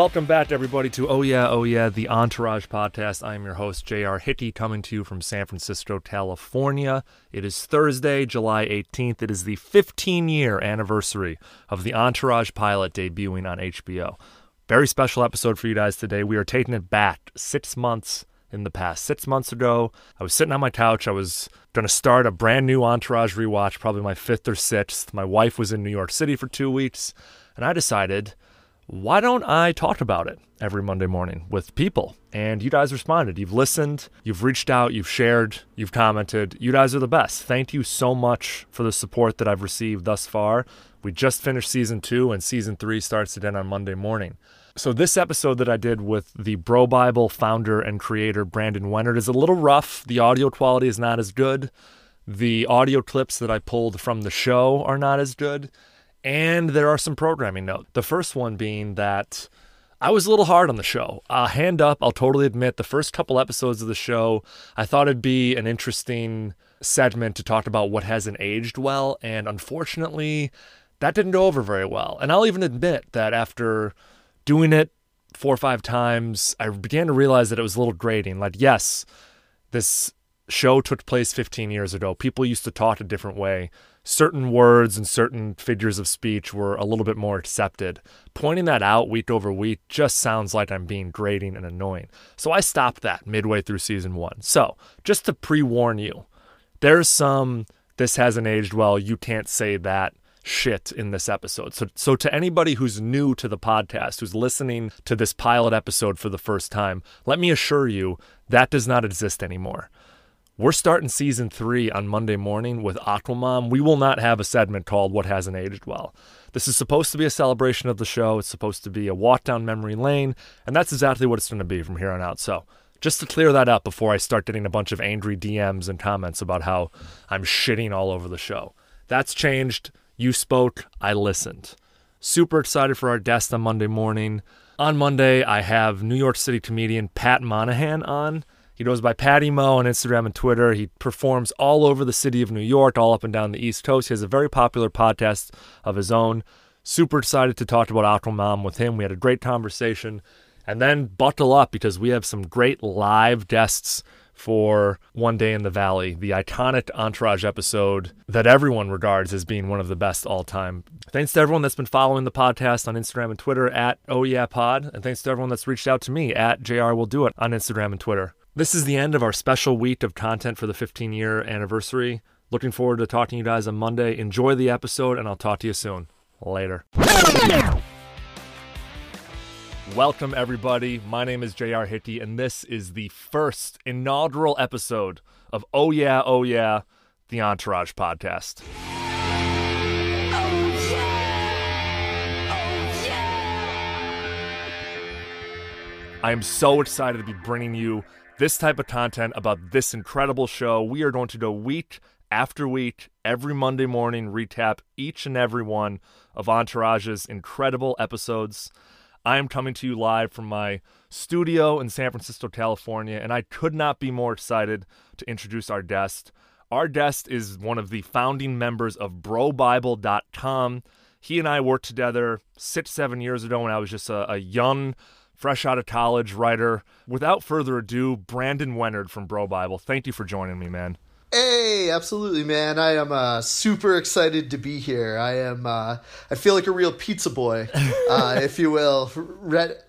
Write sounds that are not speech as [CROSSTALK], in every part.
Welcome back everybody to Oh Yeah, Oh Yeah, the Entourage podcast. I am your host J.R. Hickey, coming to you from San Francisco, California. It is Thursday, July 18th. It is the 15 year anniversary of the Entourage pilot debuting on HBO. Very special episode for you guys today. We are taking it back six months in the past. Six months ago, I was sitting on my couch. I was going to start a brand new Entourage rewatch, probably my fifth or sixth. My wife was in New York City for two weeks. And I decided, why don't I talk about it every Monday morning with people? And you guys responded. You've listened, you've reached out, you've shared, you've commented. You guys are the best. Thank you so much for the support that I've received thus far. We just finished season two, and season three starts again on Monday morning. So, this episode that I did with the Bro Bible founder and creator Brandon Wenerd is a little rough. The audio quality is not as good. The audio clips that I pulled from the show are not as good. And there are some programming notes. The first one being that I was a little hard on the show. Uh, hand up, I'll totally admit, the first couple episodes of the show, I thought it'd be an interesting segment to talk about what hasn't aged well. And unfortunately, that didn't go over very well. And I'll even admit that after doing it four or five times, I began to realize that it was a little grating. Like, yes, this show took place 15 years ago. People used to talk a different way certain words and certain figures of speech were a little bit more accepted. Pointing that out week over week just sounds like I'm being grating and annoying. So I stopped that midway through season one. So just to pre warn you, there's some this hasn't aged well, you can't say that shit in this episode. So so to anybody who's new to the podcast, who's listening to this pilot episode for the first time, let me assure you that does not exist anymore. We're starting season three on Monday morning with Aquamom. We will not have a segment called What Hasn't Aged Well. This is supposed to be a celebration of the show. It's supposed to be a walk down memory lane, and that's exactly what it's going to be from here on out. So, just to clear that up before I start getting a bunch of angry DMs and comments about how I'm shitting all over the show. That's changed. You spoke, I listened. Super excited for our guest on Monday morning. On Monday, I have New York City comedian Pat Monahan on. He goes by Patty Mo on Instagram and Twitter. He performs all over the city of New York, all up and down the East Coast. He has a very popular podcast of his own. Super excited to talk about Aquamom with him. We had a great conversation. And then buckle up because we have some great live guests for One Day in the Valley, the iconic Entourage episode that everyone regards as being one of the best all time. Thanks to everyone that's been following the podcast on Instagram and Twitter at Oh Yeah Pod, and thanks to everyone that's reached out to me at JR Will Do It on Instagram and Twitter. This is the end of our special week of content for the 15 year anniversary. Looking forward to talking to you guys on Monday. Enjoy the episode, and I'll talk to you soon. Later. Welcome, everybody. My name is JR Hickey, and this is the first inaugural episode of Oh Yeah, Oh Yeah, the Entourage podcast. Oh, oh, I am so excited to be bringing you this type of content about this incredible show. We are going to go week after week, every Monday morning, recap each and every one of Entourage's incredible episodes. I am coming to you live from my studio in San Francisco, California, and I could not be more excited to introduce our guest. Our guest is one of the founding members of BroBible.com. He and I worked together six, seven years ago when I was just a, a young fresh out of college writer. Without further ado, Brandon Wenerd from Bro Bible. Thank you for joining me, man. Hey, absolutely, man. I am uh, super excited to be here. I am. Uh, I feel like a real pizza boy, [LAUGHS] uh, if you will,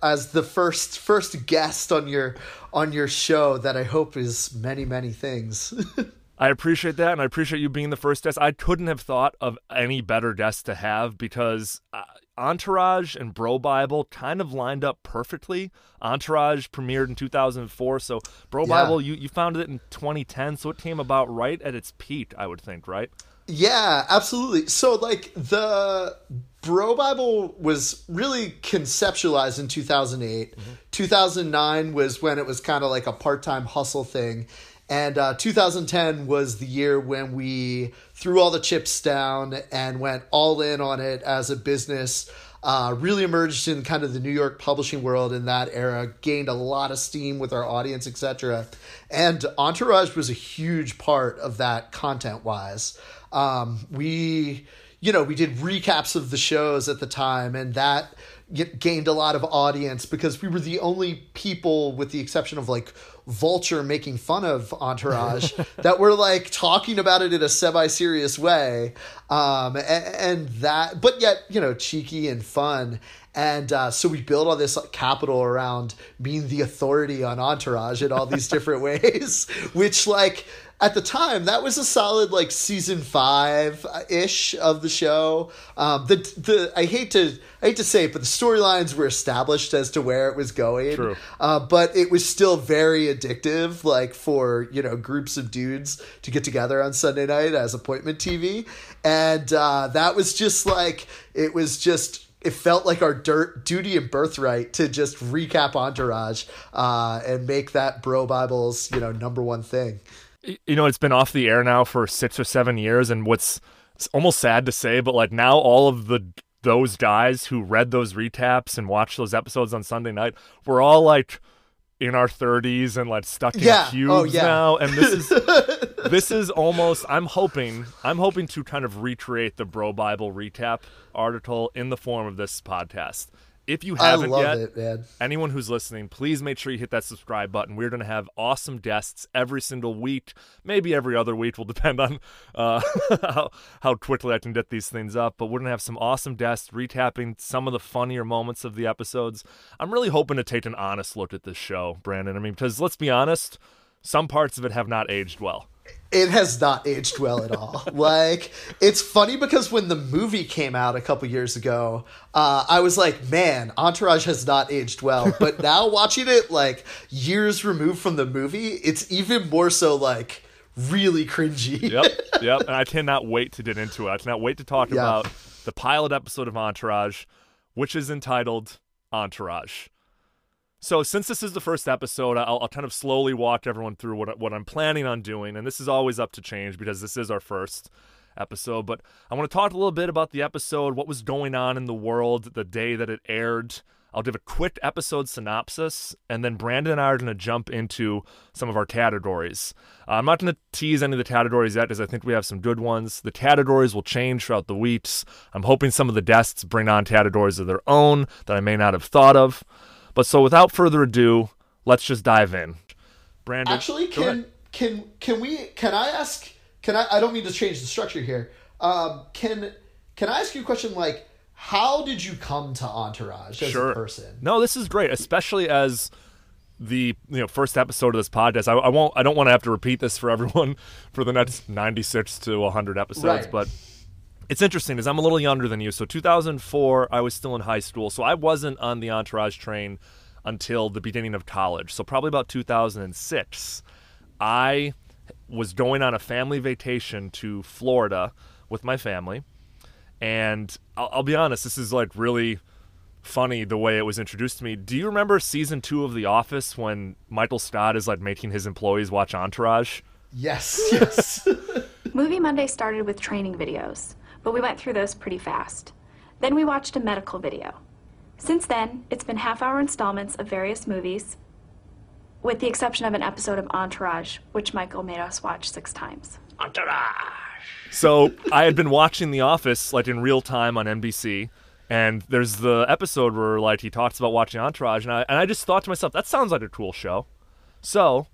as the first first guest on your on your show. That I hope is many many things. [LAUGHS] I appreciate that, and I appreciate you being the first guest. I couldn't have thought of any better guest to have because uh, Entourage and Bro Bible kind of lined up perfectly. Entourage premiered in 2004, so Bro yeah. Bible you you founded it in 2010, so it came about right at its peak, I would think, right? Yeah, absolutely. So like the Bro Bible was really conceptualized in 2008. Mm-hmm. 2009 was when it was kind of like a part-time hustle thing and uh, 2010 was the year when we threw all the chips down and went all in on it as a business. Uh, really emerged in kind of the New York publishing world in that era, gained a lot of steam with our audience, etc. And Entourage was a huge part of that content wise. Um, we, you know, we did recaps of the shows at the time, and that gained a lot of audience because we were the only people, with the exception of like Vulture making fun of Entourage, [LAUGHS] that we're like talking about it in a semi serious way. Um, and, and, that, but yet, you know, cheeky and fun. And uh, so we built all this like, capital around being the authority on Entourage in all these [LAUGHS] different ways, which, like, at the time that was a solid like season five ish of the show. Um, the the I hate to I hate to say it, but the storylines were established as to where it was going. True. Uh, but it was still very addictive, like for you know groups of dudes to get together on Sunday night as appointment TV, and uh, that was just like it was just it felt like our dirt, duty and birthright to just recap Entourage uh, and make that Bro Bibles, you know, number one thing you know, it's been off the air now for six or seven years, and what's almost sad to say, but like now all of the those guys who read those recaps and watched those episodes on Sunday night, we're all like in our 30s and like stuck in yeah. Oh, cubes oh, yeah. now and this is [LAUGHS] this is almost i'm hoping i'm hoping to kind of recreate the bro bible recap article in the form of this podcast if you haven't yet, it, anyone who's listening, please make sure you hit that subscribe button. We're going to have awesome guests every single week, maybe every other week. Will [LAUGHS] depend on uh, [LAUGHS] how how quickly I can get these things up. But we're going to have some awesome guests recapping some of the funnier moments of the episodes. I'm really hoping to take an honest look at this show, Brandon. I mean, because let's be honest, some parts of it have not aged well it has not aged well at all. [LAUGHS] like it's funny because when the movie came out a couple years ago, uh, I was like, man, Entourage has not aged well. [LAUGHS] But now watching it like years removed from the movie, it's even more so like really cringy. yep, [LAUGHS] yep. And I cannot wait to get into it. I cannot wait to talk yeah. about the pilot episode of Entourage, which is entitled Entourage. So, since this is the first episode, I'll, I'll, kind of slowly walk everyone through what, what I'm planning on doing. And this is always up to change because this is our first episode. But I want to talk a little bit about the episode, what was going on in the world the day that it aired. I'll give a quick episode synopsis, and then Brandon and I are going to jump into some of our categories. Uh, I'm not going to tease any of the categories yet because I think we have some good ones. The categories will change throughout the weeks. I'm hoping some of the guests bring on categories of their own that I may not have thought of. But so without further ado, let's just dive in. Brandon, actually, can can can we? Can I ask? Can I? I don't mean to change the structure here. Um, can can I ask you a question? Like, how did you come to Entourage as sure. a person? No, this is great, especially as the you know first episode of this podcast. I, I won't. I don't want to have to repeat this for everyone [LAUGHS] for the next ninety six to hundred episodes, right. but it's interesting because I'm a little younger than you. So 2004, I was still in high school, so I wasn't on the Entourage train until the beginning of college. So probably about 2006, I was going on a family vacation to Florida with my family, and I'll, I'll be honest, this is like really funny the way it was introduced to me. Do you remember season two of The Office when Michael Scott is like making his employees watch Entourage? Yes, [LAUGHS] yes. Movie Monday started with training videos but we went through those pretty fast. Then we watched a medical video. Since then, it's been half hour installments of various movies, with the exception of an episode of Entourage, which Michael made us watch six times. Entourage! So [LAUGHS] I had been watching The Office like in real time on NBC. And there's the episode where like he talks about watching Entourage, and I and I just thought to myself, that sounds like a cool show. So,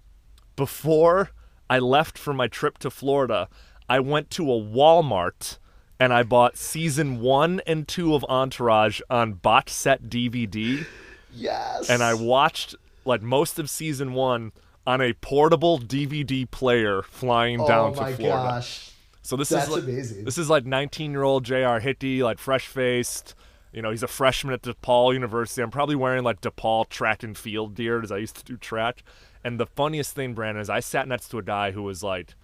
before I left for my trip to Florida, I went to a Walmart and I bought season one and two of Entourage on box set DVD. Yes. And I watched like most of season one on a portable DVD player flying oh down to Florida. Gosh. So this That's is like, amazing. This is like 19 year old J.R. Hickey, like fresh faced. You know, he's a freshman at DePaul University. I'm probably wearing like DePaul track and field gear as I used to do track. And the funniest thing, Brandon, is I sat next to a guy who was like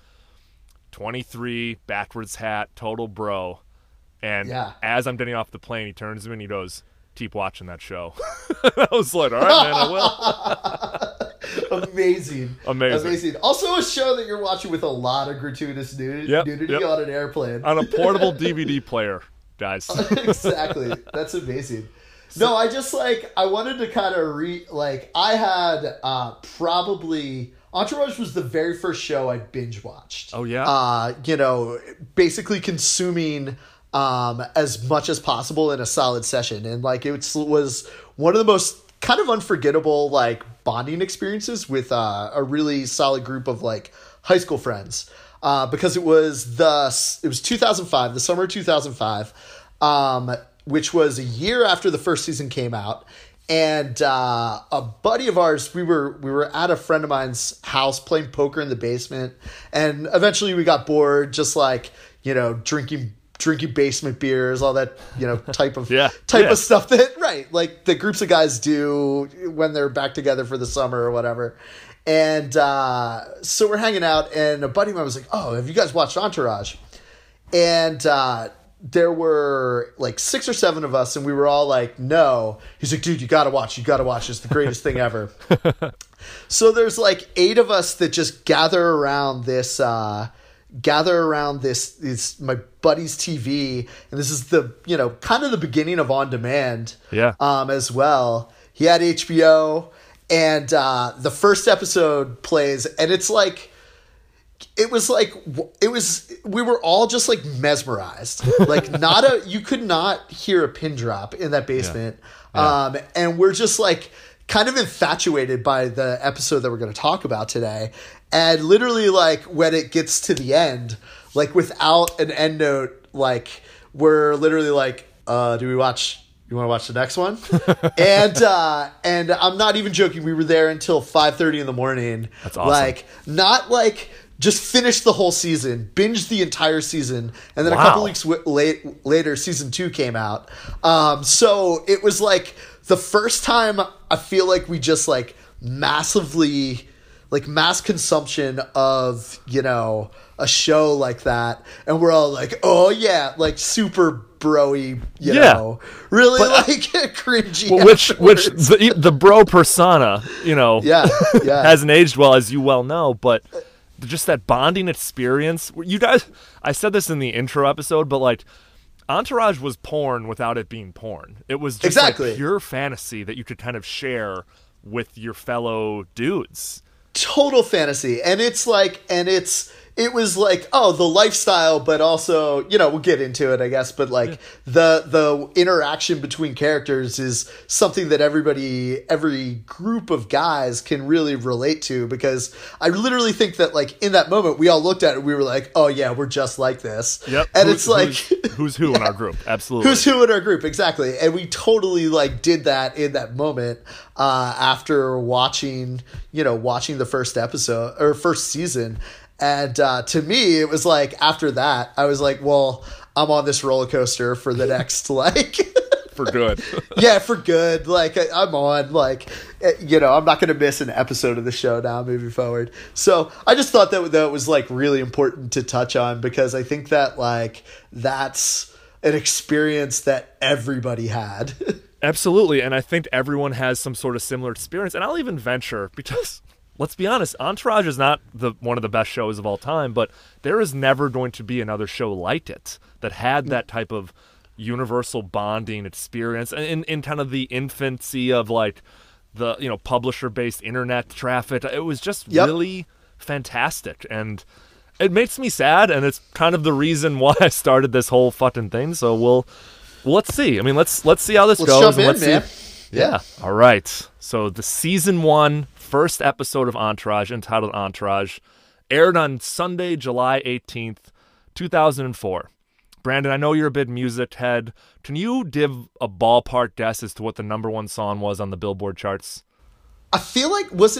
23, backwards hat, total bro. And yeah. as I'm getting off the plane, he turns to me and he goes, Keep watching that show. [LAUGHS] I was like, All right, man, I will. [LAUGHS] Amazing. Amazing. Amazing. Also, a show that you're watching with a lot of gratuitous nudity, yep, nudity yep. on an airplane. On a portable [LAUGHS] DVD player, guys. exactly. That's amazing. No, I just like I wanted to kind of re like I had uh probably Entourage was the very first show I binge watched. Oh yeah. Uh, you know, basically consuming um, as much as possible in a solid session. And like it was one of the most kind of unforgettable like bonding experiences with uh, a really solid group of like high school friends. Uh, because it was the it was 2005, the summer of 2005, um, which was a year after the first season came out, and uh, a buddy of ours we were we were at a friend of mine's house playing poker in the basement. And eventually we got bored just like you know drinking drinking basement beers all that you know [LAUGHS] type of yeah, type yeah. of stuff that right like the groups of guys do when they're back together for the summer or whatever. And uh, so we're hanging out and a buddy of mine was like oh have you guys watched entourage? And uh, there were like six or seven of us, and we were all like, "No." He's like, "Dude, you gotta watch. You gotta watch. It's the greatest thing ever." [LAUGHS] so there's like eight of us that just gather around this, uh, gather around this, this my buddy's TV, and this is the you know kind of the beginning of on demand, Yeah. um, as well. He had HBO, and uh, the first episode plays, and it's like it was like it was we were all just like mesmerized. Like [LAUGHS] not a you could not hear a pin drop in that basement. Yeah. um and we're just like kind of infatuated by the episode that we're going to talk about today. And literally like when it gets to the end like without an end note like we're literally like uh do we watch you want to watch the next one? [LAUGHS] And uh and i'm not even joking. We were there until 5.30 in the morning. That's awesome. like not like just finish the whole season, binge the entire season, and then a couple weeks w- late, later, season two came out. Um, so it was like the first time I feel like we just like massively, like mass consumption of you know a show like that, and we're all like, oh yeah, like super broy, you Yeah. know, really But- like [LAUGHS] cringy. Well, which which the, the bro persona, you know, yeah, yeah, [LAUGHS] hasn't aged well as you well know, but just that bonding experience. You guys, I said this in the intro episode, but like Entourage was porn without it being porn. It was just Exactly. like pure fantasy that you could kind of share with your fellow dudes. total fantasy and it's like and it's it was like oh the lifestyle but also you know we'll get into it i guess but like the the interaction between characters is something that everybody every group of guys can really relate to because i literally think that like in that moment we all looked at it we were like oh yeah we're just like this Yep. and it's like who's, who's who in our group? [LAUGHS] Absolutely. Who's who in our group exactly, and we totally like did that in that moment uh, after watching, you know, watching the first episode or first season, and uh, to me it was like after that I was like, well, I'm on this roller coaster for the [LAUGHS] next like. [LAUGHS] for good? yeah, for good. Like I, I'm on. Like eh, you know, I'm not going to miss an episode of the show now moving forward. So I just thought that that was like really important to touch on because I think that like that's an experience that everybody had. [LAUGHS] Absolutely, and I think everyone has some sort of similar experience. And I'll even venture because let's be honest, Entourage is not the one of the best shows of all time, but there is never going to be another show like it that had that type of universal bonding experience and in, in kind of the infancy of like the you know publisher based internet traffic. It was just Yep. really fantastic and it makes me sad and it's kind of the reason [LAUGHS] why I started this whole fucking thing. So we'll well, let's see. I mean, let's let's see how this Let's goes. in, let's man. See. Yeah. All right. So the season one first episode of Entourage, entitled Entourage, aired on Sunday, July eighteenth, two thousand and four. Brandon, I know you're a big music head. Can you give a ballpark guess as to what the number one song was on the Billboard charts? I feel like was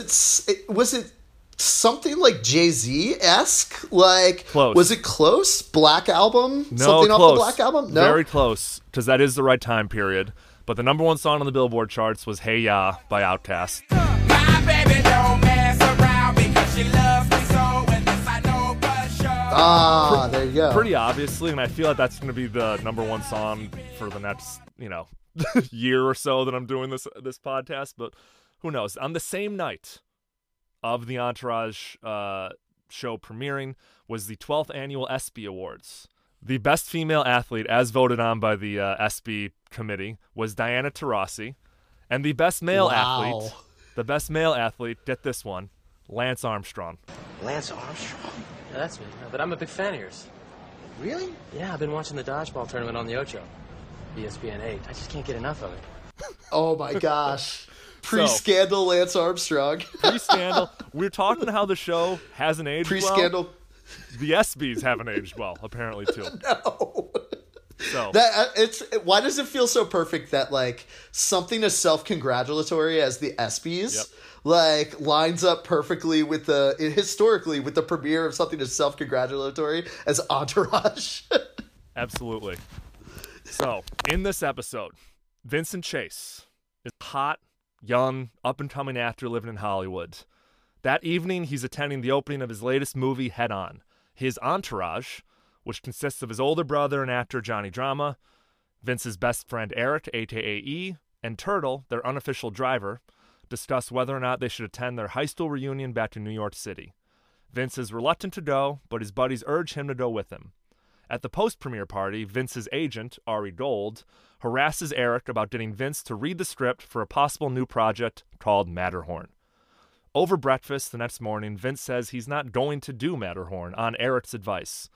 it was it something like Jay Z esque? Like Close. was it close? Black album? No, something close. off the Black album? No. Very close, because that is the right time period. But the number one song on the Billboard charts was "Hey Ya" by Outkast. My baby don't mess around because she loves me so, and this I know for sure. ah, there you go. pretty obviously, and I feel like that's going to be the number one song for the next, you know, [LAUGHS] year or so that I'm doing this this podcast. But who knows? On the same night of the Entourage uh, show premiering was the 12th annual ESPY Awards. The best female athlete, as voted on by the uh, ESPY committee, was Diana Taurasi, and the best male Wow. athlete, the best male athlete, get this one, Lance Armstrong. Lance Armstrong. Yeah, that's me. But I'm a big fan of yours. Really? Yeah, I've been watching the dodgeball tournament on the Ocho. ESPN 8. I just can't get enough of it. [LAUGHS] Oh my gosh. [LAUGHS] Pre scandal Lance Armstrong. [LAUGHS] Pre scandal. We're talking how the show hasn't aged Pre well. The ESPYS haven't aged well, apparently too. [LAUGHS] No. So That uh, it's why does it feel so perfect that like something as self congratulatory as the ESPYS Yep. like lines up perfectly with the historically with the premiere of something as self congratulatory as Entourage. [LAUGHS] Absolutely. So, in this episode, Vincent Chase is hot, young, up and coming actor living in Hollywood. That evening, he's attending the opening of his latest movie, Head On. His entourage, which consists of his older brother and actor Johnny Drama, Vince's best friend Eric, aka E, and Turtle, their unofficial driver, discuss whether or not they should attend their high school reunion back in New York City. Vince is reluctant to go, but his buddies urge him to go with him. At the post premiere party, Vince's agent, Ari Gold, harasses Eric about getting Vince to read the script for a possible new project called Matterhorn. Over breakfast the next morning, Vince says he's not going to do Matterhorn on Eric's advice.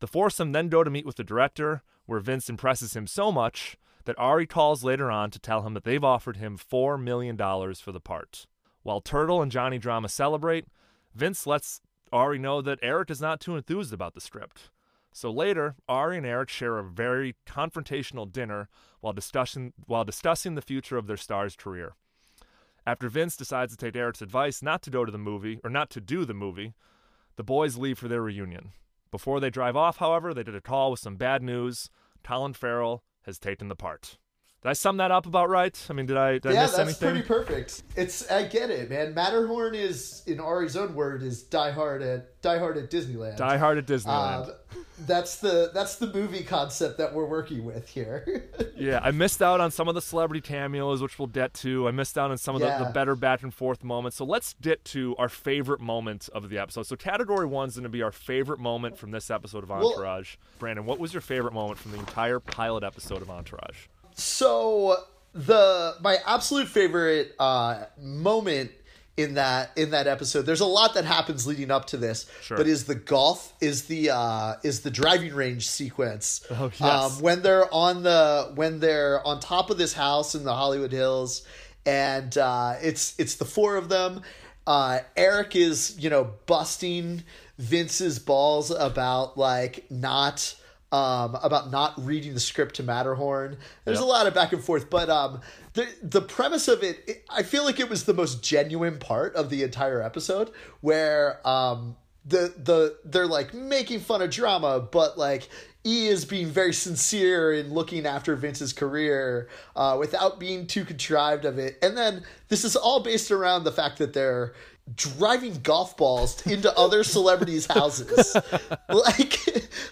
The foursome then go to meet with the director, where Vince impresses him so much that Ari calls later on to tell him that they've offered him $4 million for the part. While Turtle and Johnny Drama celebrate, Vince lets Ari know that Eric is not too enthused about the script. So later, Ari and Eric share a very confrontational dinner while discussing while discussing the future of their star's career. After Vince decides to take Eric's advice not to go to the movie or not to do the movie, the boys leave for their reunion. Before they drive off, however, they did a call with some bad news. Colin Farrell has taken the part. Did I sum that up about right? I mean, did I, did I yeah, miss that's anything? pretty perfect. It's I get it, man. Matterhorn is in Ari's own word is Die Hard at Die Hard at Disneyland. Die Hard at Disneyland. Um, that's the that's the movie concept that we're working with here. [LAUGHS] Yeah, I missed out on some of the celebrity cameos, which we'll get to. I missed out on some of the, Yeah. the better back and forth moments. So let's get to our favorite moment of the episode. So category one's going to be our favorite moment from this episode of Entourage. Brandon, what was your favorite moment from the entire pilot episode of Entourage? So the my absolute favorite uh, moment in that in that episode. There's a lot that happens leading up to this, Sure. but is the golf is the uh, is the driving range sequence. Oh, yes. um, when they're on the when they're on top of this house in the Hollywood Hills, and uh, it's it's the four of them. Uh, Eric is you know busting Vince's balls about like not um, about not reading the script to Matterhorn. There's Yep. a lot of back and forth, but um, the the premise of it, it, I feel like it was the most genuine part of the entire episode, where um, the the they're like making fun of drama, but like E is being very sincere in looking after Vince's career uh, without being too contrived of it, and then this is all based around the fact that they're driving golf balls into other celebrities' houses. [LAUGHS] like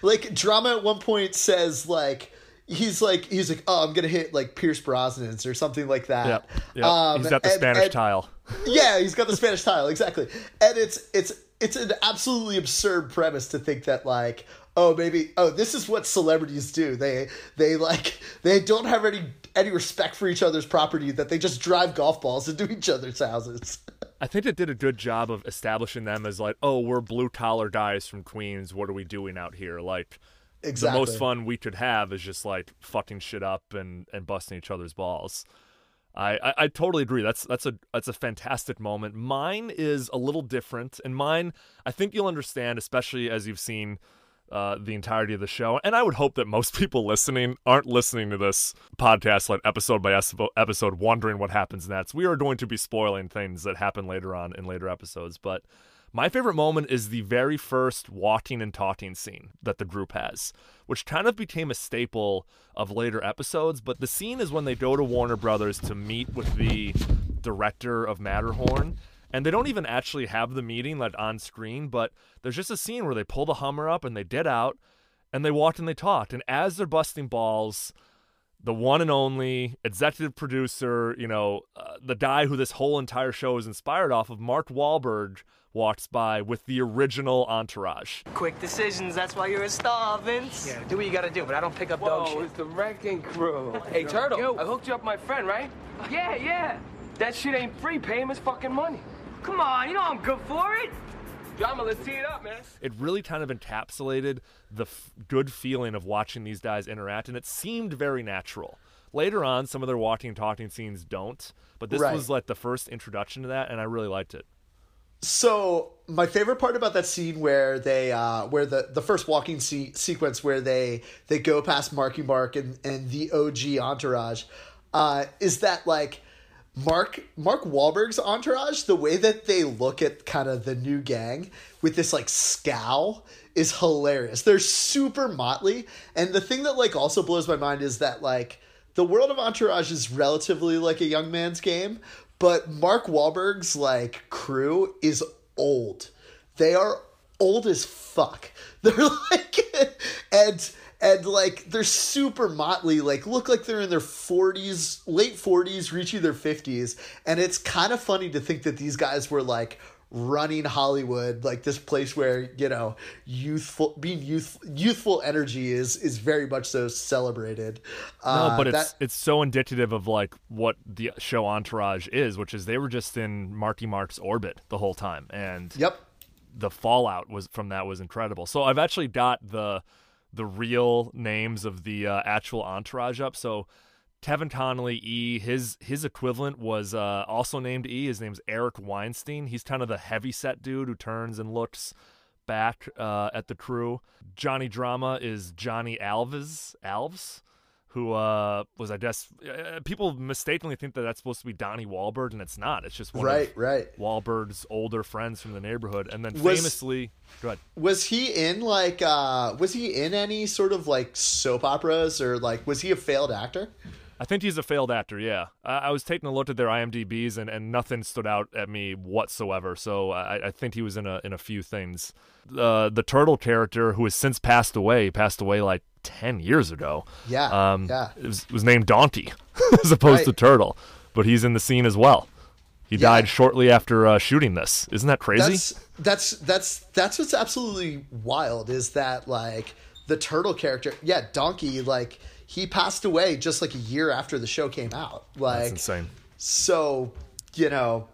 like drama at one point says like he's like he's like oh I'm gonna hit like Pierce Brosnan's or something like that. Yep. yep. Um, He's got the and- Spanish and- tile. [LAUGHS] yeah, he's got the Spanish tile exactly, and it's it's it's an absolutely absurd premise to think that like oh maybe oh this is what celebrities do they they like they don't have any any respect for each other's property that they just drive golf balls into each other's houses. I think it did a good job of establishing them as like, oh, we're blue collar guys from Queens. What are we doing out here? Like, Exactly. the most fun we could have is just like fucking shit up and and busting each other's balls. I, I, I totally agree. That's that's a that's a fantastic moment. Mine is a little different, and mine I think you'll understand, especially as you've seen uh, the entirety of the show. And I would hope that most [LAUGHS] people listening aren't listening to this podcast like episode by episode, wondering what happens next. We are going to be spoiling things that happen later on in later episodes, but. My favorite moment is the very first walking and talking scene that the group has, which kind of became a staple of later episodes. But the scene is when they go to Warner Brothers to meet with the director of Matterhorn. And they don't even actually have the meeting like on screen, but there's just a scene where they pull the Hummer up and they get out and they walked and they talked. And as they're busting balls, the one and only executive producer, you know, uh, the guy who this whole entire show is inspired off of, Mark Wahlberg, walks by with the original entourage. Quick decisions, that's why you're a star, Vince. Yeah, do what you gotta do, but I don't pick up dog Whoa, shit. it's the wrecking crew. Hey, Turtle. Yo, I hooked you up, my friend, right? Yeah, yeah. That shit ain't free. Pay him his fucking money. Come on, you know I'm good for it. Drama, let's tee it up, man. it really kind of encapsulated the f- good feeling of watching these guys interact, and it seemed very natural. Later on, some of their walking and talking scenes don't, but this Right. was like the first introduction to that, and I really liked it. So my favorite part about that scene where they uh where the the first walking se- sequence where they they go past Marky Mark and and the OG entourage uh is that like Mark Mark Wahlberg's entourage the way that they look at kind of the new gang with this like scowl is hilarious. They're super motley and the thing that like also blows my mind is that like the world of entourage is relatively like a young man's game, but Mark Wahlberg's like crew is old. They are old as fuck. [LAUGHS] They're like [LAUGHS] and and like they're super motley, like look like they're in their 40s, late 40s, reaching their 50s, and it's kind of funny to think that these guys were like running Hollywood, like this place where, you know, youthful being youth youthful energy is is very much so celebrated. No, Uh, but it's that- it's so indicative of like what the show Entourage is, which is they were just in Marky Mark's orbit the whole time, and Yep. the fallout was from that was incredible. So I've actually got the the real names of the uh, actual entourage up. So Kevin Connolly, E, his his equivalent was uh, also named E. His name's Eric Weinstein. He's kind of the heavy set dude who turns and looks back uh, at the crew. Johnny Drama is Johnny Alves. Alves. Who uh, was I guess uh, people mistakenly think that that's supposed to be Donnie Wahlberg and it's not. It's just one Right, of right. Wahlberg's older friends from the neighborhood, and then Was- famously, go ahead. Was he in like uh was he in any sort of like soap operas or like was he a failed actor? I think he's a failed actor. Yeah, I, I was taking a look at their IMDb's, and, and nothing stood out at me whatsoever. So I, I think he was in a in a few things. Uh, the turtle character, who has since passed away, passed away like ten years ago. Yeah, um, yeah. It was, was named Donkey [LAUGHS] as opposed to Turtle, but he's in the scene as well. He Yeah. died shortly after uh, shooting this. Isn't that crazy? That's that's that's that's what's absolutely wild is that like the turtle character, yeah, Donkey, like he passed away just like a year after the show came out. Like That's insane. So, you know,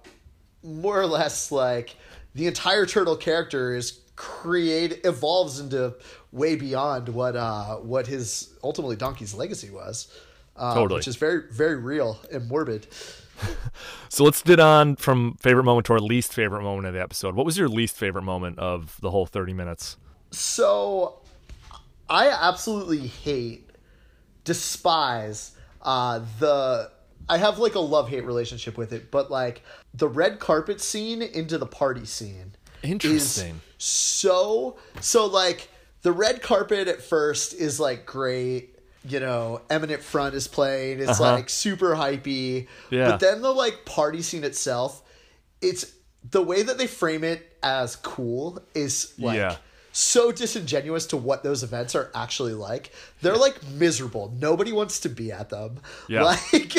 more or less like the entire turtle character is create evolves into way beyond what uh what his ultimately Donkey's legacy was. Uh, Totally. Which is very very real and morbid. [LAUGHS] So let's get on from favorite moment to our least favorite moment of the episode. What was your least favorite moment of the whole thirty minutes? So I absolutely hate, despise uh, the. I have like a love hate relationship with it, but like the red carpet scene into the party scene. Interesting. So so like the red carpet at first is like great. You know, Eminence Front is playing. It's Uh-huh. like super hypey. Yeah. But then the like party scene itself, it's the way that they frame it as cool is like Yeah. so disingenuous to what those events are actually like. They're like miserable. Nobody wants to be at them. Yeah. [LAUGHS] Like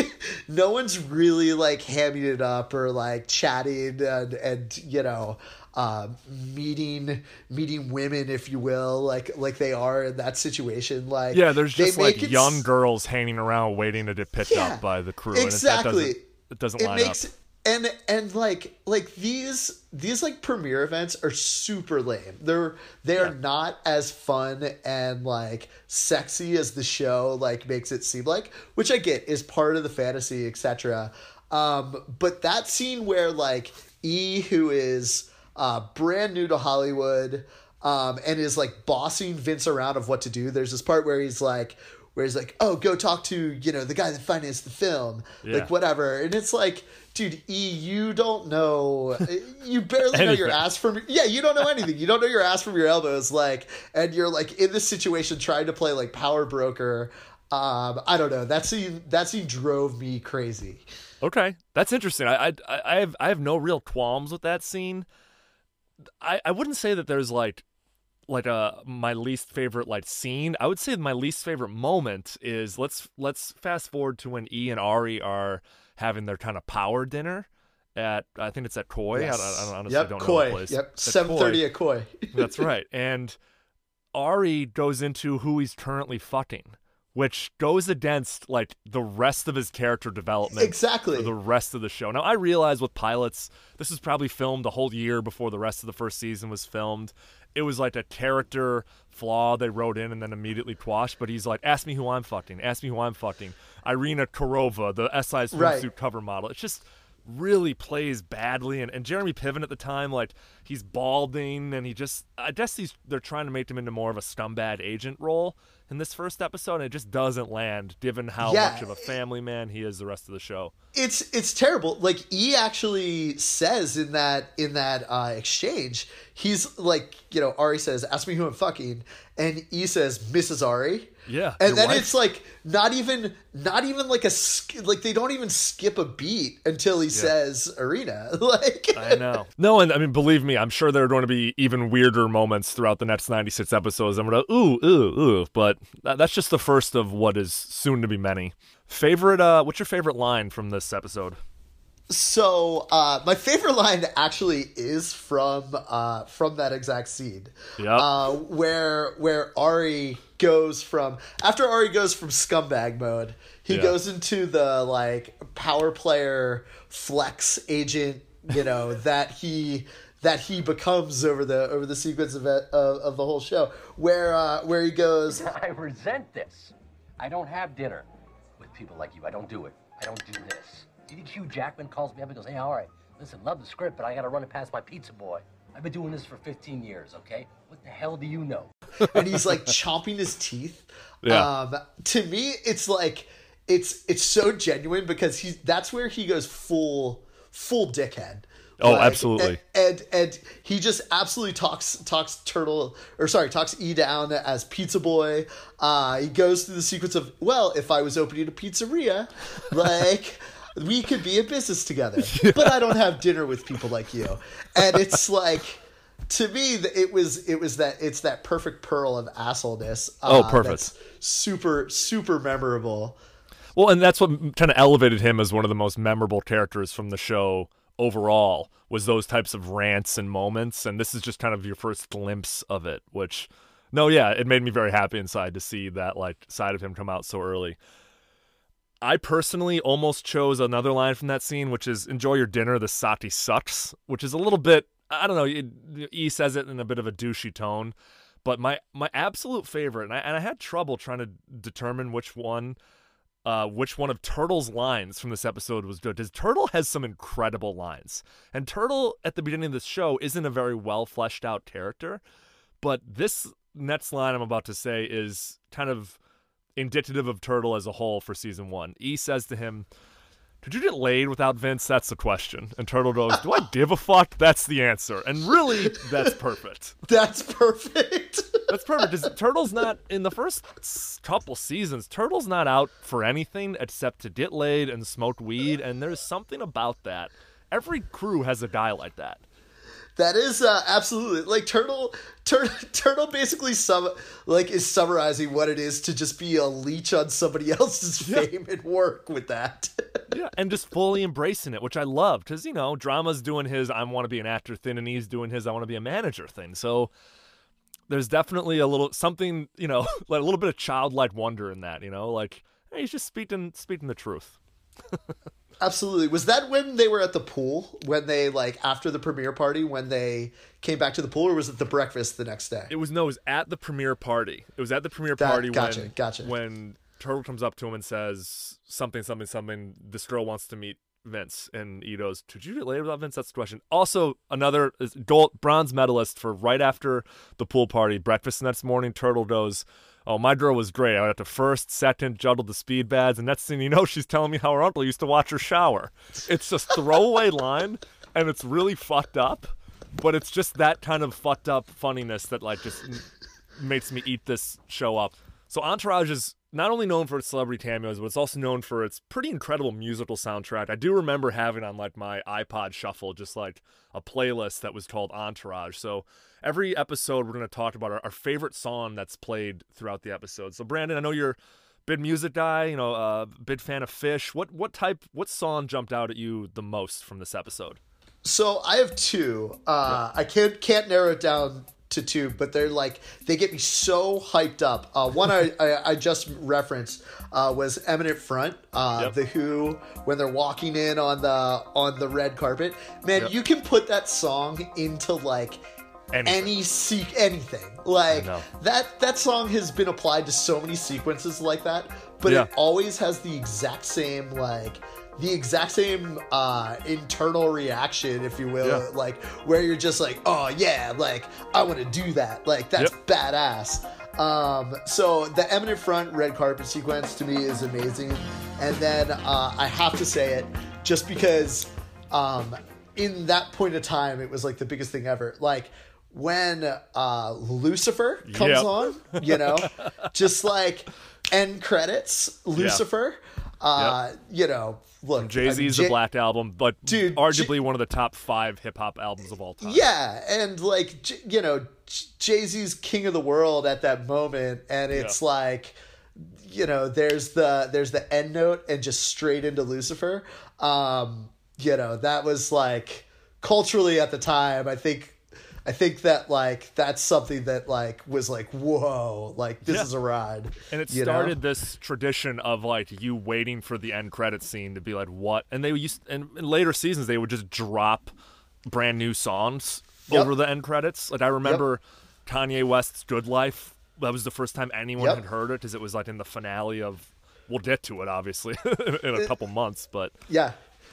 no one's really like hamming it up or like chatting and and you know uh, meeting meeting women if you will like like they are in that situation like Yeah, there's they just like young girls hanging around waiting to get picked Yeah, up by the crew. exactly And it, doesn't, it doesn't it line makes up. and and like like these these like premiere events are super lame they're they are not as fun and like sexy as the show like makes it seem like which i get is part of the fantasy etc um but that scene where like e who is uh brand new to hollywood um and is like bossing vince around of what to do there's this part where he's like where he's like, "Oh, go talk to you know the guy that financed the film, Yeah. like whatever." And it's like, dude, E, you don't know, you barely know your ass from yeah, you don't know anything. You don't know your ass from your elbows, like, and you're like in this situation trying to play like power broker. Um, I don't know. That scene that scene drove me crazy. Okay, that's interesting. I, I I have I have no real qualms with that scene. I I wouldn't say that there's like like a my least favorite like scene. I would say my least favorite moment is let's let's fast forward to when E and Ari are having their kind of power dinner at I think it's at Koi. I, don't- I, honestly yep, don't know Koi. the place. Yep, seven thirty at Koi. That's right. And Ari goes into who he's currently fucking which goes against like the rest of his character development Exactly. for the rest of the show. Now I realize with pilots, this was probably filmed a whole year before the rest of the first season was filmed. It was like a character flaw they wrote in and then immediately quashed. But he's like, "Ask me who I'm fucking. Ask me who I'm fucking." Irina Korova, the SI swimsuit Right. cover model. It's just really plays badly and, and Jeremy Piven at the time like he's balding and he just I guess he's they're trying to make him into more of a scumbag agent role in this first episode and it just doesn't land given how Yeah. much of a family man he is the rest of the show. It's it's terrible. Like E actually says in that in that uh, exchange, he's like, you know, Ari says, "Ask me who I'm fucking," and E says, "Mrs. Ari." Yeah, and then wife. it's like not even not even like a sk- like they don't even skip a beat until he says Irina. [LAUGHS] Like I know. No, and I mean, believe me, I'm sure there are going to be even weirder moments throughout the next 96 episodes. I'm going to, ooh, ooh, ooh. But that's just the first of what is soon to be many. Favorite, uh, what's your favorite line from this episode? So uh, my favorite line actually is from uh, from that exact scene. Yep. Uh, where where Ari goes from after Ari goes from scumbag mode, he Yeah. goes into the like power player flex agent, you know, [LAUGHS] that he that he becomes over the over the sequence of it, of, of the whole show where uh, where he goes I resent this. I don't have dinner with people like you. I don't do it. I don't do this. You think Hugh Jackman calls me up and goes, hey, all right, listen, love the script, but I gotta run it past my pizza boy. I've been doing this for 15 years, okay? What the hell do you know? [LAUGHS] and he's like chomping his teeth. Yeah. Um, to me, it's like it's it's so genuine because he that's where he goes full full dickhead. Oh, Like, absolutely. And, and and he just absolutely talks talks turtle or sorry talks E down as pizza boy. Uh, he goes through the sequence of well, if I was opening a pizzeria, [LAUGHS] like. We could be in business together, [LAUGHS] but I don't have dinner with people like you. And it's [LAUGHS] like, to me, it was it was that it's that perfect pearl of assholeness. Oh, uh, perfect. that's super super memorable. Well, and that's what kind of elevated him as one of the most memorable characters from the show overall was those types of rants and moments and this is just kind of your first glimpse of it which no yeah it made me very happy inside to see that like side of him come out so early. I personally almost chose another line from that scene which is enjoy your dinner the satay sucks which is a little bit i don't know e says it in a bit of a douchey tone but my my absolute favorite and I, and I had trouble trying to determine which one uh, which one of Turtle's lines from this episode was good. Because Turtle has some incredible lines, and Turtle at the beginning of this show isn't a very well fleshed out character, but this next line I'm about to say is kind of indicative of Turtle as a whole for season one. E says to him, "Did you get laid without Vince? That's the question." And Turtle goes, "Do I give a fuck? That's the answer." And really, that's perfect. [LAUGHS] That's perfect. [LAUGHS] That's perfect. 'cause Turtle's not in the first couple seasons. Turtle's not out for anything except to get laid and smoke weed, and there's something about that. Every crew has a guy like that. That is uh, absolutely like Turtle. Tur- [LAUGHS] Turtle basically sum like is summarizing what it is to just be a leech on somebody [LAUGHS] else's fame and work with that. [LAUGHS] Yeah, and just fully embracing it, which I love, because you know, drama's doing his "I want to be an actor" thing, and he's doing his "I want to be a manager" thing. So there's definitely a little something, you know, like a little bit of childlike wonder in that. You know, like hey, he's just speaking speaking the truth. Absolutely. Was that when they were at the pool? When they like after the premiere party? When they came back to the pool, or was it the breakfast the next day? It was no, it was at the premiere party. It was at the premiere That- party gotcha, when gotcha. when Turtle comes up to him and says something, something, something. This girl wants to meet Vince, and he goes, "Did you laid without Vince?" That's the question. Also, another is gold bronze medalist for right after the pool party breakfast the next morning. Turtle goes. Oh, my girl was great. I got to first, second, juggled the speed bads, and next thing you know, [LAUGHS] she's telling me how her uncle used to watch her shower. It's just throwaway [LAUGHS] line, and it's really fucked up, but it's just that kind of fucked up funniness that like just makes me eat this show up. So Entourage is not only known for its celebrity cameos, but it's also known for its pretty incredible musical soundtrack. I do remember having on like my iPod shuffle just like a playlist that was called Entourage. So every episode we're going to talk about our, our favorite song that's played throughout the episode. So Brandon, I know you're a big music guy, you know, a uh, big fan of Phish. What what type what song jumped out at you the most from this episode? So I have two. Uh, I can't can't narrow it down to two, but they're like they get me so hyped up. Uh, one I, I, I just referenced uh, was Eminence Front, uh, Yep. the Who when they're walking in on the on the red carpet. Man, Yep. you can put that song into like Anything. any seek anything. Like that that song has been applied to so many sequences like that, but Yeah. it always has the exact same like the exact same uh internal reaction if you will Yeah. like where you're just like oh yeah like i want to do that like that's Yep. badass um so the eminence front red carpet sequence to me is amazing and then uh i have to say it just because um in that point of time it was like the biggest thing ever like when uh lucifer comes Yep. on you know [LAUGHS] just like end credits lucifer uh you know look Jay I mean, Z's The Black Album, but Dude, arguably one of the top five hip hop albums of all time. Yeah, and like J- you know, Jay Z's king of the world at that moment, and it's Yeah. like, you know, there's the there's the end note and just straight into Lucifer. Um, you know, that was like culturally at the time. I think. I think that like that's something that like was like whoa like this Yeah. is a ride And it you know? started this tradition of like you waiting for the end credit scene to be like, what? And they used, and in later seasons, they would just drop brand new songs Yep. over the end credits. Like I remember Kanye West's Good Life. That was the first time anyone Yep. had heard it because it was like in the finale of. We'll get to it obviously [LAUGHS] in a couple months, but yeah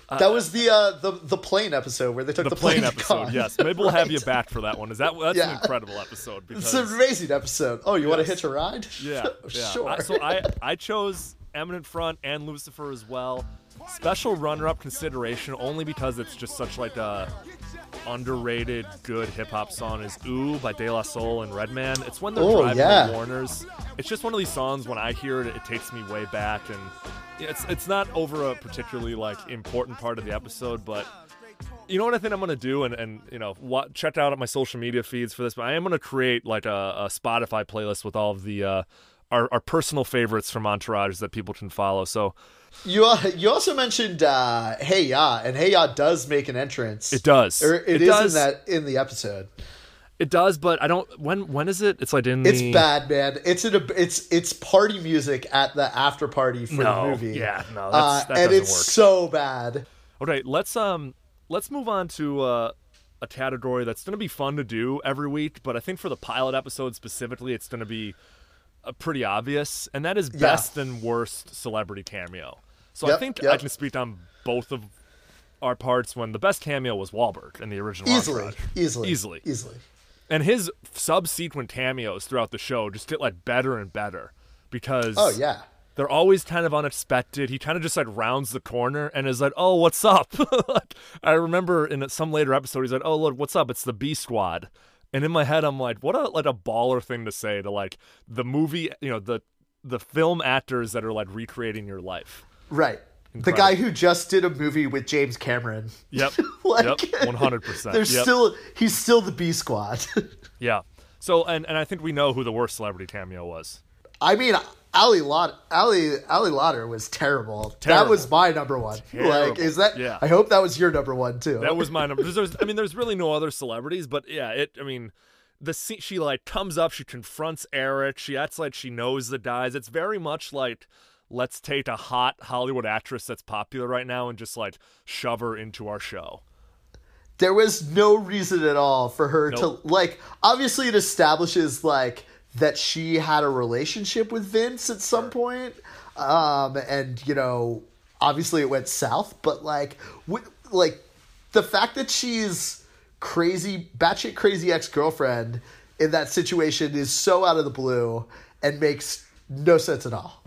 that was the uh the the plane episode where they took the the, plane to episode, yes. Maybe we'll have you back for that one. Is that that's an incredible episode because It's an amazing episode. Oh, you want to hitch a ride? Yeah, yeah. [LAUGHS] sure. I, so I I chose Eminence Front and Lucifer as well. Special runner-up consideration only because it's just such like a underrated good hip hop song is "Ooh" by De La Soul and Redman. It's when they're Oh, driving yeah. the Warners. It's just one of these songs when I hear it, it takes me way back, and it's it's not over a particularly like important part of the episode, but you know what I think I'm gonna do, and and you know, what, check out my social media feeds for this. But I am gonna create like a, a Spotify playlist with all of the uh, our our personal favorites from Entourage that people can follow. So You uh, you also mentioned uh, Hey Ya, and Hey Ya does make an entrance. it does. Or it it is does. in that in the episode. It does, but I don't. When when is it? It's like in the. It's bad, man. It's in a it's it's party music at the after party for No, the movie. yeah, no, uh, that's, that and it's work. so bad. Okay, let's um let's move on to uh, a category that's going to be fun to do every week, but I think for the pilot episode specifically, it's going to be uh, pretty obvious, and that is Yeah. best and worst celebrity cameo. So I Yep, think I can speak on both of our parts. When the best cameo was Wahlberg in the original Easily, Entourage. easily, Easily. easily. and his subsequent cameos throughout the show just get like better and better because Oh yeah. they're always kind of unexpected. He kind of just like rounds the corner and is like, "Oh, what's up?" [LAUGHS] like, I remember in some later episode, he's like, "Oh, look, what's up? It's the B Squad." And in my head, I'm like, "What a like a baller thing to say to like the movie, you know, the the film actors that are like recreating your life." Right. The guy who just did a movie with James Cameron. Yep, [LAUGHS] Like, yep, one hundred percent. There's still he's still the B squad. [LAUGHS] yeah. So and and I think we know who the worst celebrity cameo was. I mean, Ali Larter, Ali Ali Larter was terrible. That was my number one. Like, is that? Yeah. I hope that was your number one too. That was my [LAUGHS] number. There's, I mean, there's really no other celebrities, but yeah, it. I mean, the scene, she like comes up, she confronts Eric, she acts like she knows the guys. It's very much like let's take a hot Hollywood actress that's popular right now and just like shove her into our show. there was no reason at all for her Nope. to like. Obviously, it establishes like that she had a relationship with Vince at some point, um, and you know, obviously it went south. But like, like the fact that she's crazy, batshit crazy ex girlfriend in that situation is so out of the blue and makes no sense at all.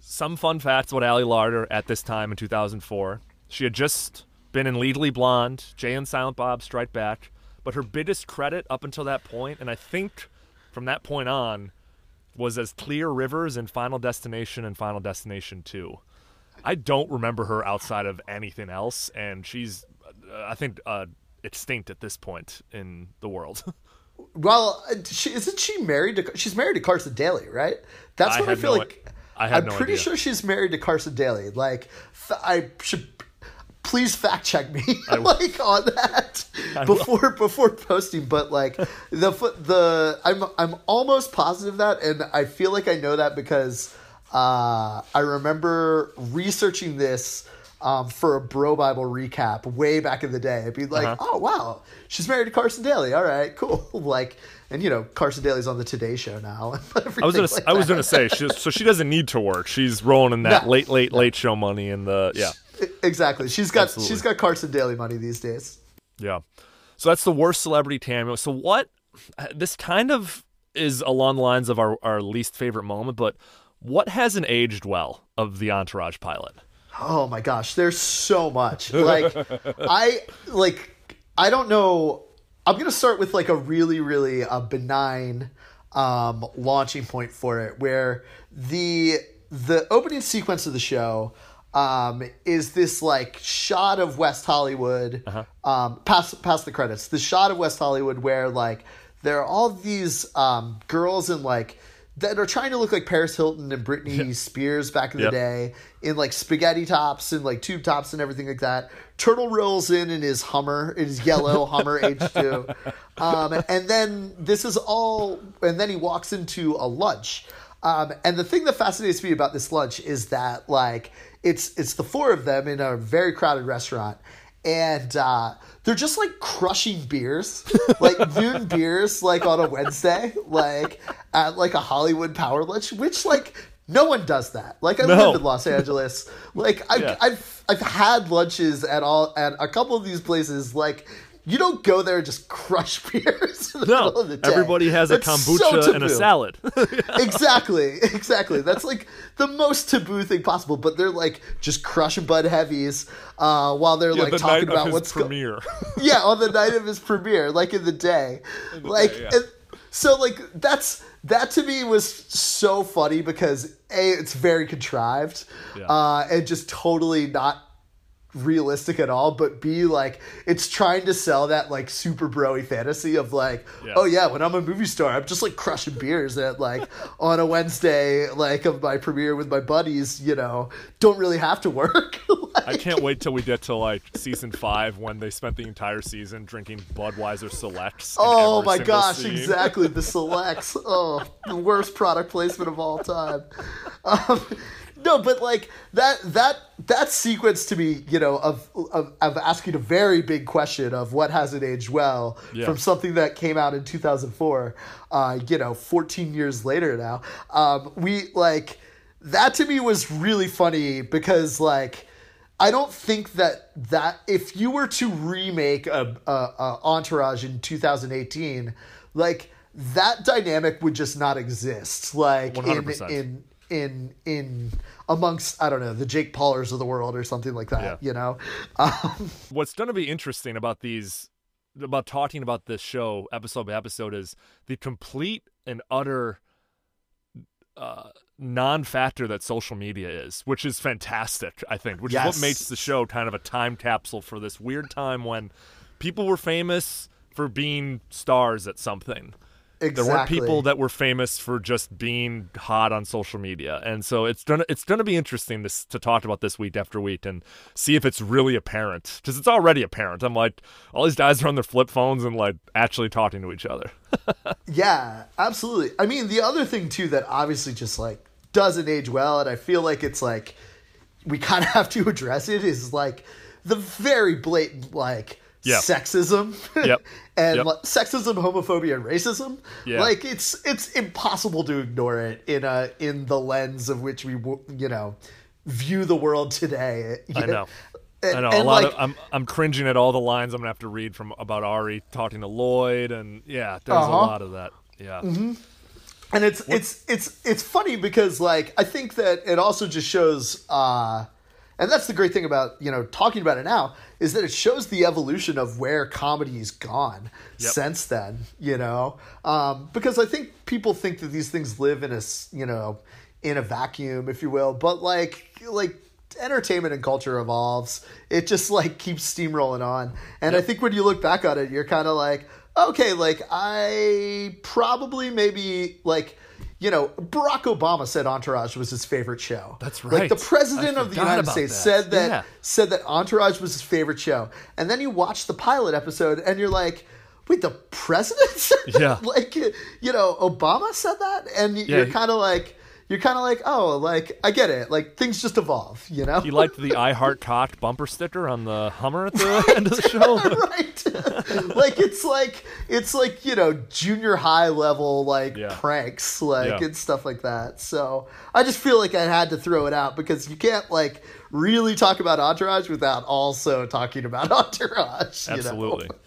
Some fun facts about Ali Larter at this time in 2004. She had just been in Legally Blonde, Jay and Silent Bob Strike Back, but her biggest credit up until that point, and I think from that point on, was as Clear Rivers in Final Destination and Final Destination 2. I don't remember her outside of anything else, and she's, uh, I think, uh, extinct at this point in the world. [LAUGHS] Well, uh, she, isn't she married to? She's married to Carson Daly, right? That's I what I feel no- like. I am no pretty idea. sure she's married to Carson Daly. Like, th- I should please fact check me [LAUGHS] [LAUGHS] like on that before before posting but like the the I'm I'm almost positive that and I feel like I know that because uh I remember researching this um, for a Bro Bible recap way back in the day. I'd be like, Uh-huh. oh wow, she's married to Carson Daly. All right, cool. [LAUGHS] like, and you know, Carson Daly's on the Today Show now. I was gonna like I was gonna say she, so she doesn't need to work. She's rolling in that No. late late late show money and the yeah. Exactly. She's got Absolutely. she's got Carson Daly money these days. Yeah. So that's the worst celebrity cameo. So what? This kind of is along the lines of our, our least favorite moment, but what hasn't aged well of the Entourage pilot? Oh my gosh, there's so much. [LAUGHS] Like I like I don't know. I'm gonna start with like a really really uh, benign um, launching point for it, where the the opening sequence of the show um, is this like shot of West Hollywood, um, past past the credits. The shot of West Hollywood where like there are all these um, girls in like that are trying to look like Paris Hilton and Britney Spears back in the day in like spaghetti tops and like tube tops and everything like that. Turtle rolls in in his Hummer, in his yellow [LAUGHS] Hummer H2. Um, and then this is all, and then he walks into a lunch. Um, and the thing that fascinates me about this lunch is that like it's it's the four of them in a very crowded restaurant, and uh, they're just like crushing beers, like [LAUGHS] noon beers, like on a Wednesday, like at like a Hollywood power lunch, which like no one does that. Like I No. live in Los Angeles, like I've, Yeah. I've I've had lunches at all at a couple of these places, like. You don't go there and just crush [LAUGHS] beers in the No, middle of the day. everybody has a That's so kombucha and a salad. [LAUGHS] [LAUGHS] exactly, exactly. That's like the most taboo thing possible. But they're like just crushing Bud Heavies uh, while they're like the talking night about of his what's go- premiere. yeah, on the night of his premiere, like in the day, like day, yeah. and so like that's that to me was so funny because a it's very contrived, Yeah. uh, and just totally not realistic at all but b like it's trying to sell that like super broy fantasy of like Yeah. oh yeah when i'm a movie star i'm just like crushing beers at like on a wednesday like of my premiere with my buddies you know don't really have to work [LAUGHS] Like, I can't wait till we get to like season five when they spent the entire season drinking Budweiser Selects. Oh my gosh, scene. exactly. The selects. Oh, the worst product placement of all time. [LAUGHS] Um, no, but like that that that sequence to me, you know, of of, of asking a very big question of what hasn't aged well Yeah. from something that came out in 2004, uh, you know, 14 years later now. Um, we like that to me was really funny because like I don't think that that if you were to remake a, a, a Entourage in 2018, like that dynamic would just not exist. Like 100%. in in in in amongst I don't know the Jake Paulers of the world or something like that. Yeah. You know, [LAUGHS] um, What's going to be interesting about these, about talking about this show episode by episode, is the complete and utter uh, non-factor that social media is, which is fantastic. I think, which is what makes the show kind of a time capsule for this weird time when people were famous for being stars at something. Exactly. There weren't people that were famous for just being hot on social media, and so it's gonna it's gonna be interesting to to talk about this week after week and see if it's really apparent because it's already apparent. I'm like, all these guys are on their flip phones and like actually talking to each other. [LAUGHS] Yeah, absolutely. I mean, the other thing too that obviously just like doesn't age well, and I feel like it's like we kind of [LAUGHS] have to address it is like the very blatant like Yeah. sexism [LAUGHS] Yep. and Yep. like, sexism, homophobia, and racism. Yeah. Like it's it's impossible to ignore it in a in the lens of which we you know view the world today. I know. And, I know a lot like, of I'm I'm cringing at all the lines I'm gonna have to read from about Ari talking to Lloyd and yeah, there's Uh-huh. a lot of that. Yeah. and it's it's it's it's funny because like I think that it also just shows uh and that's the great thing about you know talking about it now is that it shows the evolution of where comedy's gone Yep. since then you know? Um because I think people think that these things live in a you know in a vacuum if you will. But like like entertainment and culture evolves. It just like keeps steamrolling on. And i think when you look back on it you're kind of like okay like i probably maybe like you know, Barack Obama said Entourage was his favorite show. That's right. Like the president I of the United States that. said that Yeah. said that Entourage was his favorite show. And then you watch the pilot episode and you're like, wait, the president? said [LAUGHS] that? Yeah. like you know, Obama said that, and you're kind of like. You're kind of like, oh, like I get it. Like things just evolve, you know. He liked the [LAUGHS] I Heart Cock bumper sticker on the Hummer at the [LAUGHS] end of the show. [LAUGHS] right like it's like it's like you know junior high level like Yeah. pranks like Yeah. and stuff like that so i just feel like i had to throw it out because you can't like really talk about entourage without also talking about entourage you know?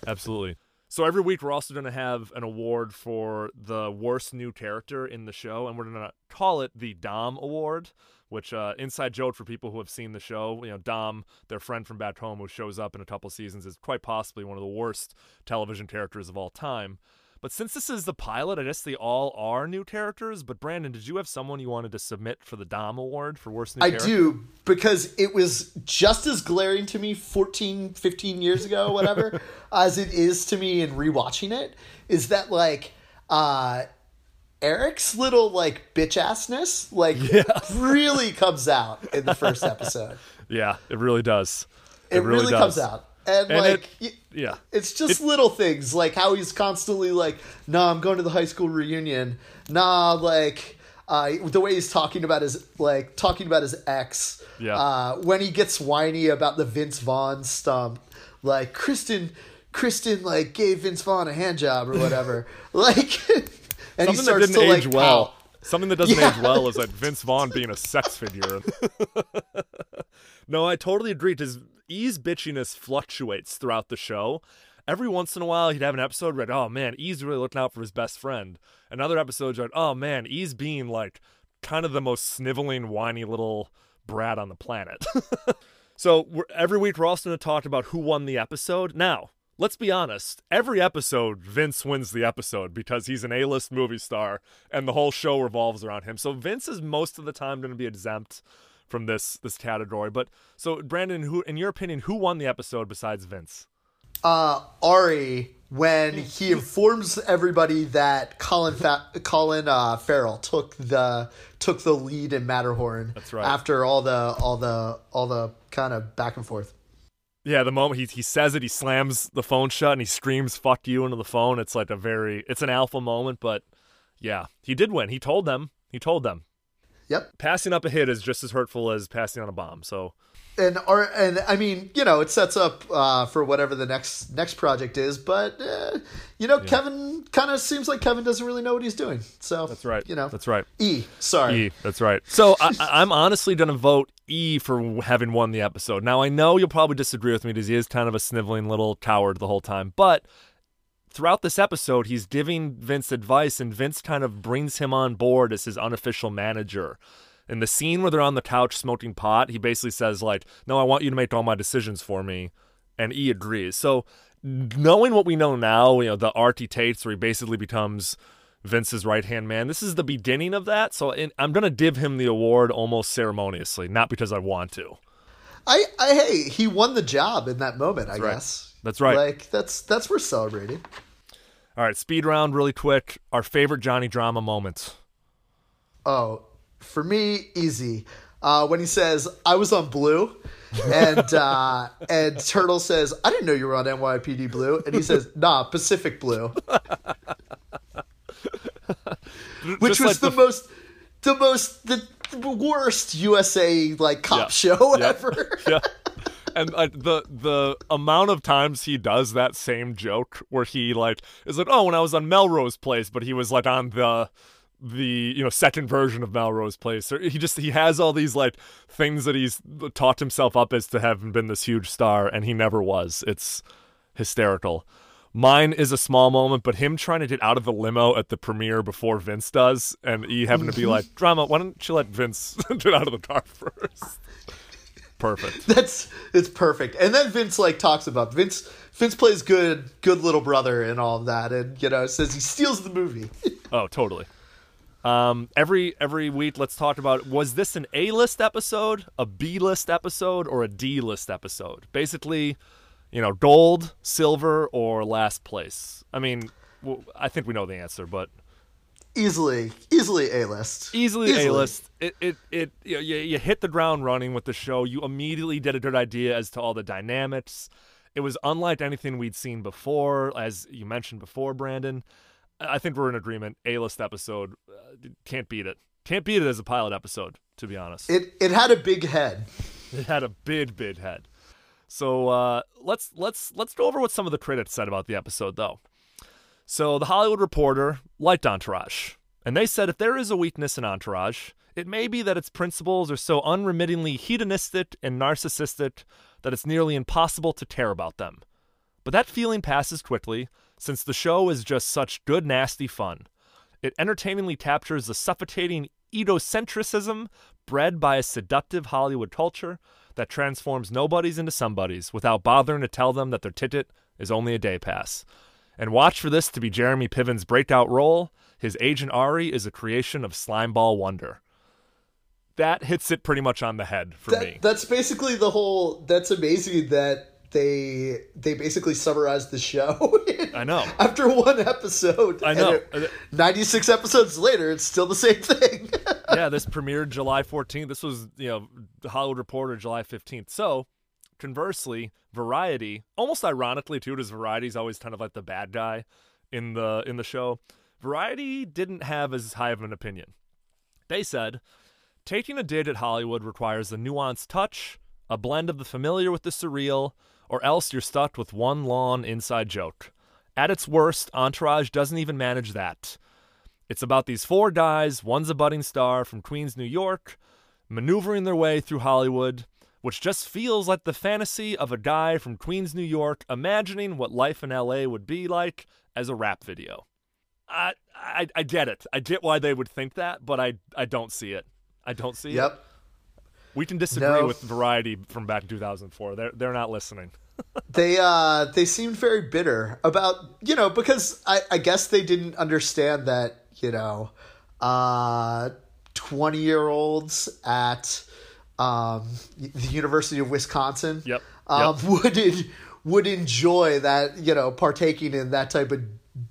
Absolutely. So every week we're also going to have an award for the worst new character in the show, and we're going to call it the Dom Award. Which uh, inside joke for people who have seen the show, you know, Dom, their friend from back home, who shows up in a couple seasons, is quite possibly one of the worst television characters of all time. But since this is the pilot, I guess they all are new characters. But Brandon, did you have someone you wanted to submit for the Dom Award for worst new I character? do because it was just as glaring to me 14, 15 years ago, whatever, [LAUGHS] as it is to me in rewatching it. Is that like uh, Eric's little like bitch assness like [LAUGHS] really comes out in the first episode. [LAUGHS] Yeah, it really does. It, really, does. comes out, and, And like. it- Yeah. It's just little things like how he's constantly like, "Nah, I'm going to the high school reunion." Nah, like uh, the way he's talking about his like talking about his ex. Yeah. Uh, when he gets whiny about the Vince Vaughn stump, like Kristen, Kristen like gave Vince Vaughn a hand job or whatever. [LAUGHS] like, and he Something that starts didn't to age like well. Something that doesn't Yeah. age well is like [LAUGHS] Vince Vaughn being a sex figure. [LAUGHS] no, I totally agree. His E's bitchiness fluctuates throughout the show. Every once in a while, he'd have an episode where, oh man, E's really looking out for his best friend. Another episode, like, oh man, E's being like kind of the most sniveling, whiny little brat on the planet. [LAUGHS] So every week we're also going to talk about who won the episode. Now, let's be honest. Every episode, Vince wins the episode because he's an A-list movie star, and the whole show revolves around him. So Vince is most of the time going to be exempt from this this category. But so Brandon, who in your opinion, who won the episode besides Vince? uh, Ari when he informs everybody that Colin Fa- Colin uh, Farrell took the took the lead in Matterhorn. That's right. After all the all the all the kind of back and forth. Yeah, the moment he he says it, he slams the phone shut and he screams "fuck you" into the phone. It's like a very it's an alpha moment, but yeah, he did win. He told them. He told them. Yep. Passing up a hit is just as hurtful as passing on a bomb. So And or and I mean, you know, it sets up uh, for whatever the next next project is. But uh, you know, Kevin kind of seems like Kevin doesn't really know what he's doing. So That's right. You know, That's right. E. Sorry. E. That's right. So I, I'm honestly going to vote E for having won the episode. Now I know you'll probably disagree with me because he is kind of a sniveling little coward the whole time, but throughout this episode, he's giving Vince advice, and Vince kind of brings him on board as his unofficial manager. In the scene where they're on the couch smoking pot, he basically says like, "No, I want you to make all my decisions for me," and E agrees. So, knowing what we know now, you know the arty Tates, where he basically becomes Vince's right hand man. This is the beginning of that. So in, I'm gonna give him the award almost ceremoniously, not because I want to. I, I hey, he won the job in that moment. I right. guess That's right. Like that's that's worth celebrating. All right, speed round, really quick. Our favorite Johnny drama moments. Oh, for me, easy. Uh, when he says, "I was on Blue," and uh, [LAUGHS] and Turtle says, "I didn't know you were on NYPD Blue," and he says, "Nah, Pacific Blue," [LAUGHS] which Just was like the, most, the most, the worst USA like cop Yeah. show Yeah. [LAUGHS] ever. yeah. And like the the amount of times he does that same joke where he like is like, oh, when I was on Melrose Place, but he was like on the the you know second version of Melrose Place. Or he just he has all these like things that he's taught himself up as to having been this huge star, and he never was. It's hysterical. Mine is a small moment, but him trying to get out of the limo at the premiere before Vince does, and he having to be mm-hmm. like, "Drama, why don't you let Vince [LAUGHS] get out of the car first? Perfect. [LAUGHS] That's it's perfect. And then Vince like talks about Vince. Vince plays good, good little brother and all of that, and you know says he steals the movie. [LAUGHS] Oh, totally. Um, every every week, let's talk about was this an A list episode, a B list episode, or a D list episode? Basically, you know, gold, silver, or last place. I mean, I think we know the answer, but easily, easily a list. easily, a list. It it it you, know, you, you hit the ground running with the show. You immediately did a good idea as to all the dynamics. It was unlike anything we'd seen before, as you mentioned before, Brandon. I think we're in agreement. A list episode uh, can't beat it. Can't beat it as a pilot episode, to be honest. It it had a big head. It had a big, big head. So uh, let's let's let's go over what some of the critics said about the episode, though. So the Hollywood Reporter liked Entourage, and they said if there is a weakness in Entourage, it may be that its principles are so unremittingly hedonistic and narcissistic that it's nearly impossible to care about them. But that feeling passes quickly, since the show is just such good, nasty fun. It entertainingly captures the suffocating egocentrism bred by a seductive Hollywood culture that transforms nobodies into somebodies without bothering to tell them that their ticket is only a day pass. And watch for this to be Jeremy Piven's breakout role. His agent Ari is a creation of Slimeball Wonder. That hits it pretty much on the head for That, me. that's basically the whole. That's amazing that they they basically summarized the show. [LAUGHS] I know. After one episode, I know. it- uh, Ninety-six episodes later, it's still the same thing. [LAUGHS] yeah, this premiered July 14th. This was, you know, Hollywood Reporter July 15th. So, conversely, Variety, almost ironically too, because Variety's always kind of like the bad guy in the in the show. Variety didn't have as high of an opinion. They said, taking a dig at Hollywood requires a nuanced touch, a blend of the familiar with the surreal, or else you're stuck with one long inside joke. At its worst, Entourage doesn't even manage that. It's about these four guys, one's a budding star from Queens, New York, maneuvering their way through Hollywood, which just feels like the fantasy of a guy from Queens, New York, imagining what life in LA would be like as a rap video. I, I, I get it. I get why they would think that, but I, I don't see it. I don't see it. yep. We can disagree No. with Variety from back in 2004. They're, they're not listening. [LAUGHS] They uh they seemed very bitter about you know because I I guess they didn't understand that you know uh 20 year olds at um the University of Wisconsin Yep, um yep. [LAUGHS] would would enjoy that you know partaking in that type of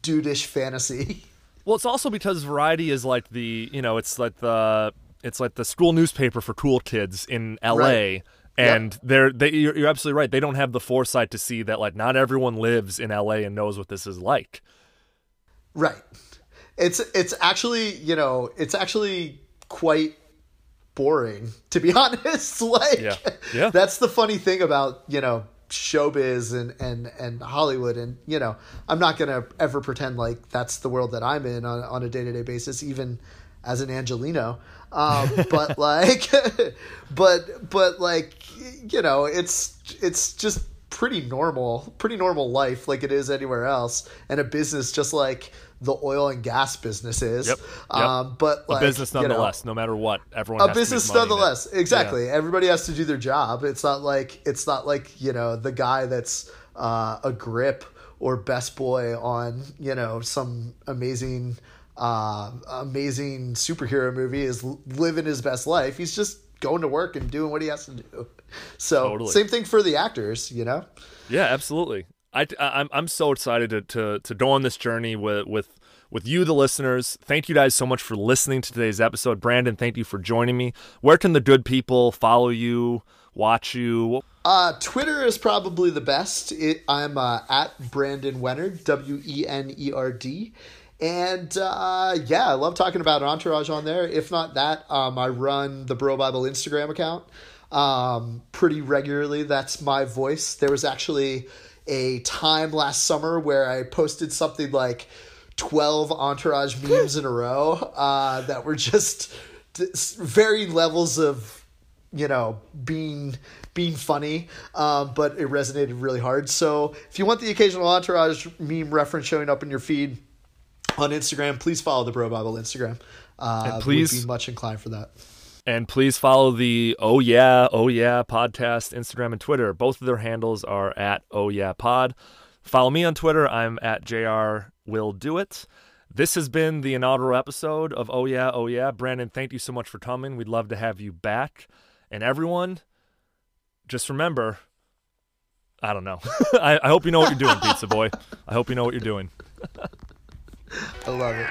dudeish fantasy. [LAUGHS] Well, it's also because Variety is like the you know it's like the it's like the school newspaper for cool kids in L.A. Right. And they're they you're, you're absolutely right. They don't have the foresight to see that like not everyone lives in L.A. and knows what this is like. Right. It's it's actually, you know, it's actually quite boring to be [LAUGHS] honest. like Yeah. Yeah. that's the funny thing about, you know, showbiz and and and Hollywood and, you know, I'm not going to ever pretend like that's the world that I'm in on on a day-to-day basis even as an Angeleno. Um [LAUGHS] but like [LAUGHS] but but like you know, it's it's just pretty normal, pretty normal life like it is anywhere else, and a business just like the oil and gas business is. Yep, yep. Um, but A like, business you know, nonetheless, no matter what. Everyone a has to make business money in it. nonetheless. Exactly. Everybody has to do their job. It's not like it's not like you know the guy that's uh, a grip or best boy on you know some amazing uh, amazing superhero movie is living his best life. He's just going to work and doing what he has to do. So Totally. same thing for the actors. You know. Yeah, absolutely. I, I am I'm so excited to, to to go on this journey with with with you, the listeners. Thank you guys so much for listening to today's episode. Brandon, thank you for joining me. Where can the good people follow you, watch you? Uh, Twitter is probably the best. It, I'm uh, at Brandon Wenerd, W E N E R D. And uh, yeah, I love talking about Entourage on there. If not that, um, I run the Bro Bible Instagram account um, pretty regularly. That's my voice. There was actually a time last summer where I posted something like 12 Entourage memes in a row uh, that were just varying levels of you know being being funny um, but it resonated really hard. So if you want the occasional entourage meme reference showing up in your feed on instagram please follow the bro bible instagram. Uh, And please- be much inclined for that And please follow the Oh Yeah, Oh Yeah podcast, Instagram and Twitter. Both of their handles are at Oh Yeah Pod. Follow me on Twitter. I'm at JR Will Do It. This has been the inaugural episode of Oh Yeah, Oh Yeah. Brandon, thank you so much for coming. We'd love to have you back. And everyone, just remember, I don't know. [LAUGHS] I, I hope you know what you're doing, Pizza Boy. I hope you know what you're doing. i love it